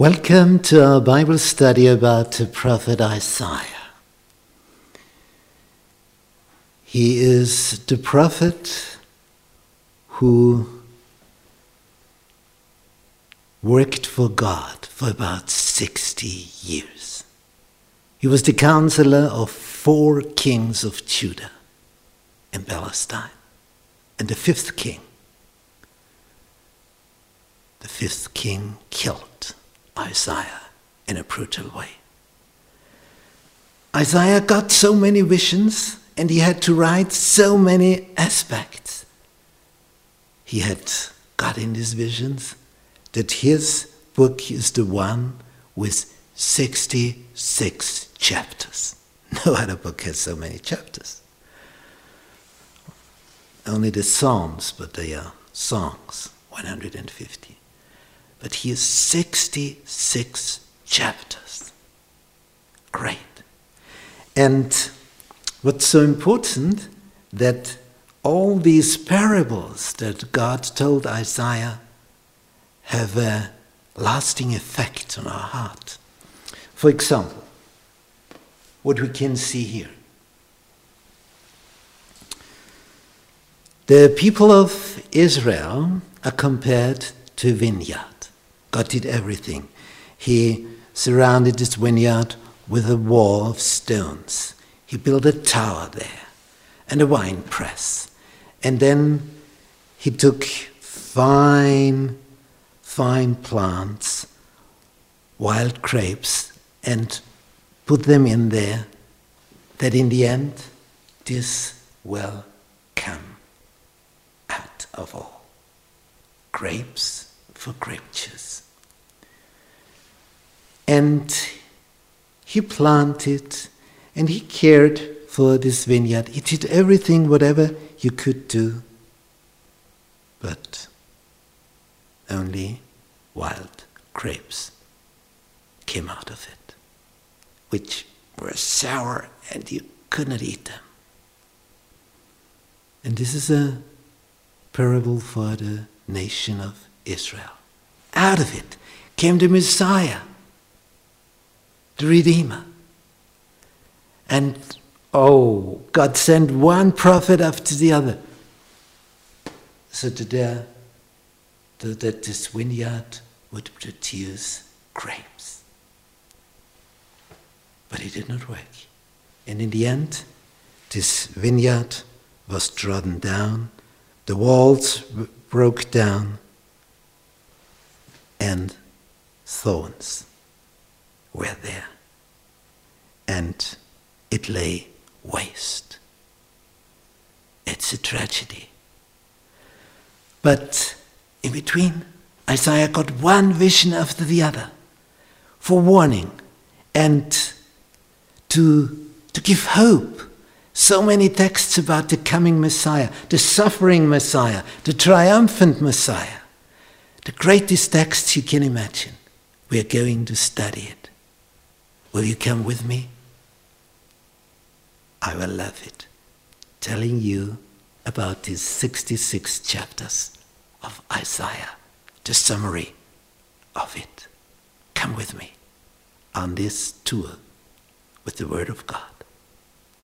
Welcome to our Bible study about the prophet Isaiah. He is the prophet who worked for God for about 60 years. He was the counselor of four kings of Judah and Palestine, and the fifth king. The fifth king killed Isaiah in a brutal way. Isaiah got so many visions and he had to write so many aspects. He had got in these visions that his book is the one with 66 chapters. No other book has so many chapters. Only the Psalms, but they are songs, 150 but he has 66 chapters. Great. And what's so important that all these parables that God told Isaiah have a lasting effect on our heart. For example, what we can see here. The people of Israel are compared to vineyard. God did everything. He surrounded his vineyard with a wall of stones. He built a tower there and a wine press. And then he took fine, fine plants, wild grapes, and put them in there, that in the end this will come out of all. Grapes for juice. And he planted and he cared for this vineyard. He did everything, whatever you could do, but only wild grapes came out of it, which were sour and you could not eat them. And this is a parable for the nation of Israel. Out of it came the Messiah the Redeemer. And oh, God sent one prophet after the other. So that, that this vineyard would produce grapes. But it did not work. And in the end, this vineyard was trodden down, the walls broke down, and thorns were there. And it lay waste. It's a tragedy. But in between, Isaiah got one vision after the other for warning and to, to give hope. So many texts about the coming Messiah, the suffering Messiah, the triumphant Messiah. The greatest texts you can imagine. We are going to study it. Will you come with me? I will love it, telling you about these 66 chapters of Isaiah, the summary of it. Come with me on this tour with the Word of God.